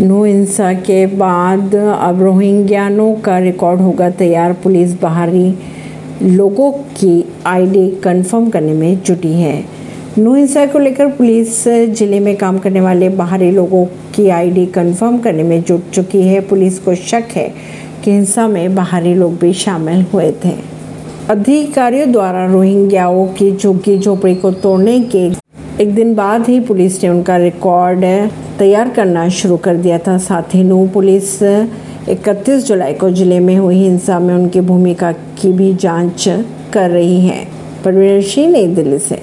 No हिंसा के बाद अब रोहिंग्यानों का रिकॉर्ड होगा तैयार। पुलिस बाहरी लोगों की आईडी कंफर्म करने में जुटी है। नो हिंसा को लेकर पुलिस ज़िले में काम करने वाले बाहरी लोगों की आईडी कंफर्म करने में जुट चुकी है। पुलिस को शक है कि हिंसा में बाहरी लोग भी शामिल हुए थे। अधिकारियों द्वारा रोहिंग्याओं की झुग्गी झोपड़ी को तोड़ने के एक दिन बाद ही पुलिस ने उनका रिकॉर्ड तैयार करना शुरू कर दिया था। साथ ही नू पुलिस 31 जुलाई को ज़िले में हुई हिंसा में उनकी भूमिका की भी जाँच कर रही है। परवीन सिंह, नई दिल्ली से।